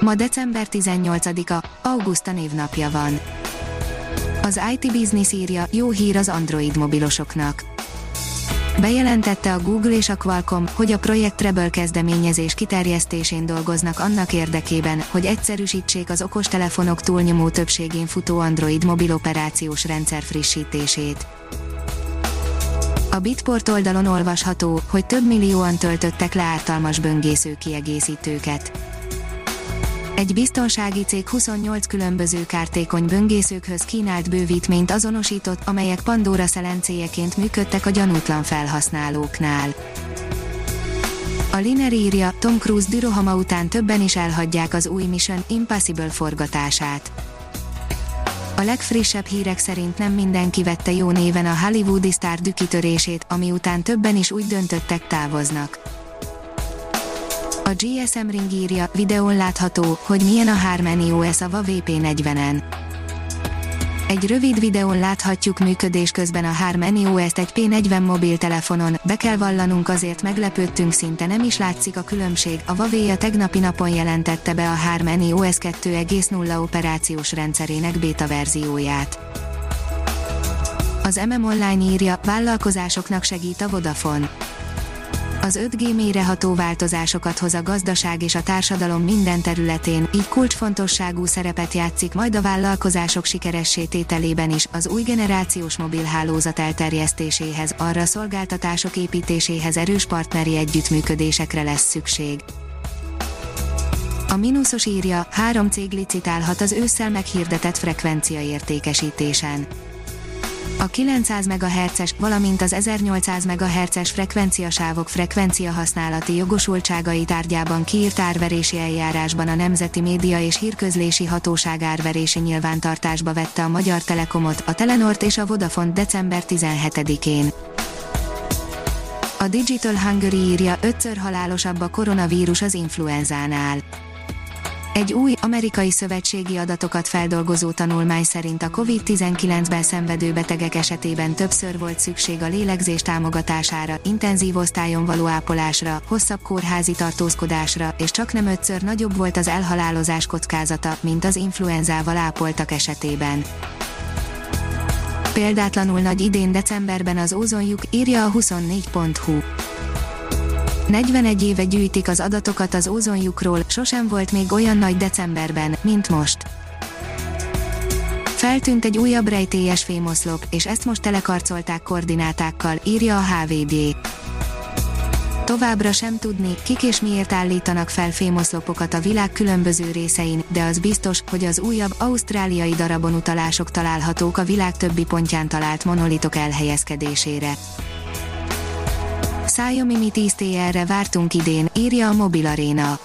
Ma december 18-a, Augusta névnapja van. Az IT Business írja, jó hír az Android mobilosoknak. Bejelentette a Google és a Qualcomm, hogy a Projekt Treble kezdeményezés kiterjesztésén dolgoznak annak érdekében, hogy egyszerűsítsék az okostelefonok túlnyomó többségén futó Android mobil operációs rendszer frissítését. A Bitport oldalon olvasható, hogy több millióan töltöttek le ártalmas böngésző kiegészítőket. Egy biztonsági cég 28 különböző kártékony böngészőkhöz kínált bővítményt azonosított, amelyek Pandora szelencéjeként működtek a gyanútlan felhasználóknál. A Liner írja, Tom Cruise dürohama után többen is elhagyják az új Mission Impossible forgatását. A legfrissebb hírek szerint nem mindenki vette jó néven a hollywoodi sztár dükitörését, ami után többen is úgy döntöttek távoznak. A GSM Ring írja, videón látható, hogy milyen a Harmony OS a Huawei P40-en. Egy rövid videón láthatjuk működés közben a Harmony OS-t egy P40 mobiltelefonon, be kell vallanunk azért meglepődtünk szinte nem is látszik a különbség, a Huawei a tegnapi napon jelentette be a Harmony OS 2.0 operációs rendszerének beta verzióját. Az MM Online írja, vállalkozásoknak segít a Vodafone az 5G mélyreható változásokat hoz a gazdaság és a társadalom minden területén, így kulcsfontosságú szerepet játszik majd a vállalkozások sikeressé tételében is, az új generációs mobilhálózat elterjesztéséhez, arra szolgáltatások építéséhez erős partneri együttműködésekre lesz szükség. A mínuszos írja, három cég licitálhat az ősszel meghirdetett frekvencia értékesítésen a 900 MHz-es, valamint az 1800 MHz-es frekvenciasávok frekvencia használati jogosultságai tárgyában kiírt árverési eljárásban a Nemzeti Média és Hírközlési Hatóság árverési nyilvántartásba vette a Magyar Telekomot, a Telenort és a Vodafone december 17-én. A Digital Hungary írja, ötször halálosabb a koronavírus az influenzánál. Egy új, amerikai szövetségi adatokat feldolgozó tanulmány szerint a COVID-19-ben szenvedő betegek esetében többször volt szükség a lélegzés támogatására, intenzív osztályon való ápolásra, hosszabb kórházi tartózkodásra, és csak nem ötször nagyobb volt az elhalálozás kockázata, mint az influenzával ápoltak esetében. Példátlanul nagy idén decemberben az ózonjuk, írja a 24.hu. 41 éve gyűjtik az adatokat az ózonjukról, sosem volt még olyan nagy decemberben, mint most. Feltűnt egy újabb rejtélyes fémoszlop, és ezt most telekarcolták koordinátákkal, írja a HVD. Továbbra sem tudni, kik és miért állítanak fel fémoszlopokat a világ különböző részein, de az biztos, hogy az újabb ausztráliai darabon utalások találhatók a világ többi pontján talált monolitok elhelyezkedésére. Xiaomi Mi 10 TR-re vártunk idén, írja a Mobil Arena.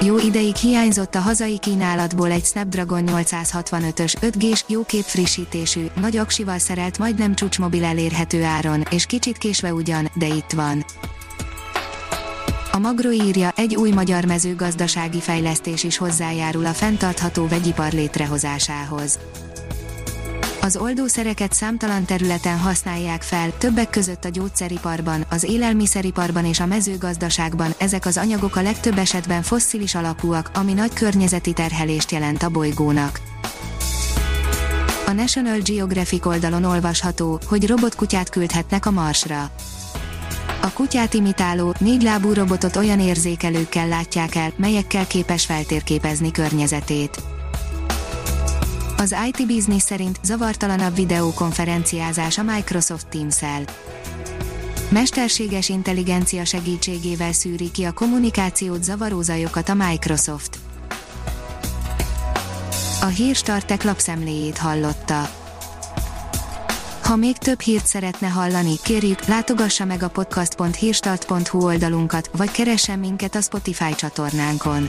Jó ideig hiányzott a hazai kínálatból egy Snapdragon 865-ös 5G-s, jókép frissítésű, nagy aksival szerelt majdnem csúcsmobil elérhető áron, és kicsit késve ugyan, de itt van. A Magro írja, egy új magyar mezőgazdasági fejlesztés is hozzájárul a fenntartható vegyipar létrehozásához. Az oldószereket számtalan területen használják fel, többek között a gyógyszeriparban, az élelmiszeriparban és a mezőgazdaságban, ezek az anyagok a legtöbb esetben fosszilis alapúak, ami nagy környezeti terhelést jelent a bolygónak. A National Geographic oldalon olvasható, hogy robotkutyát küldhetnek a Marsra. A kutyát imitáló, négylábú robotot olyan érzékelőkkel látják el, melyekkel képes feltérképezni környezetét. Az IT Business szerint zavartalanabb videókonferenciázás a Microsoft Teams-el. Mesterséges intelligencia segítségével szűri ki a kommunikációt zavaró zajokat a Microsoft. A hírstartek lapszemléjét hallotta. Ha még több hírt szeretne hallani, kérjük, látogassa meg a podcast.hírstart.hu oldalunkat, vagy keressen minket a Spotify csatornánkon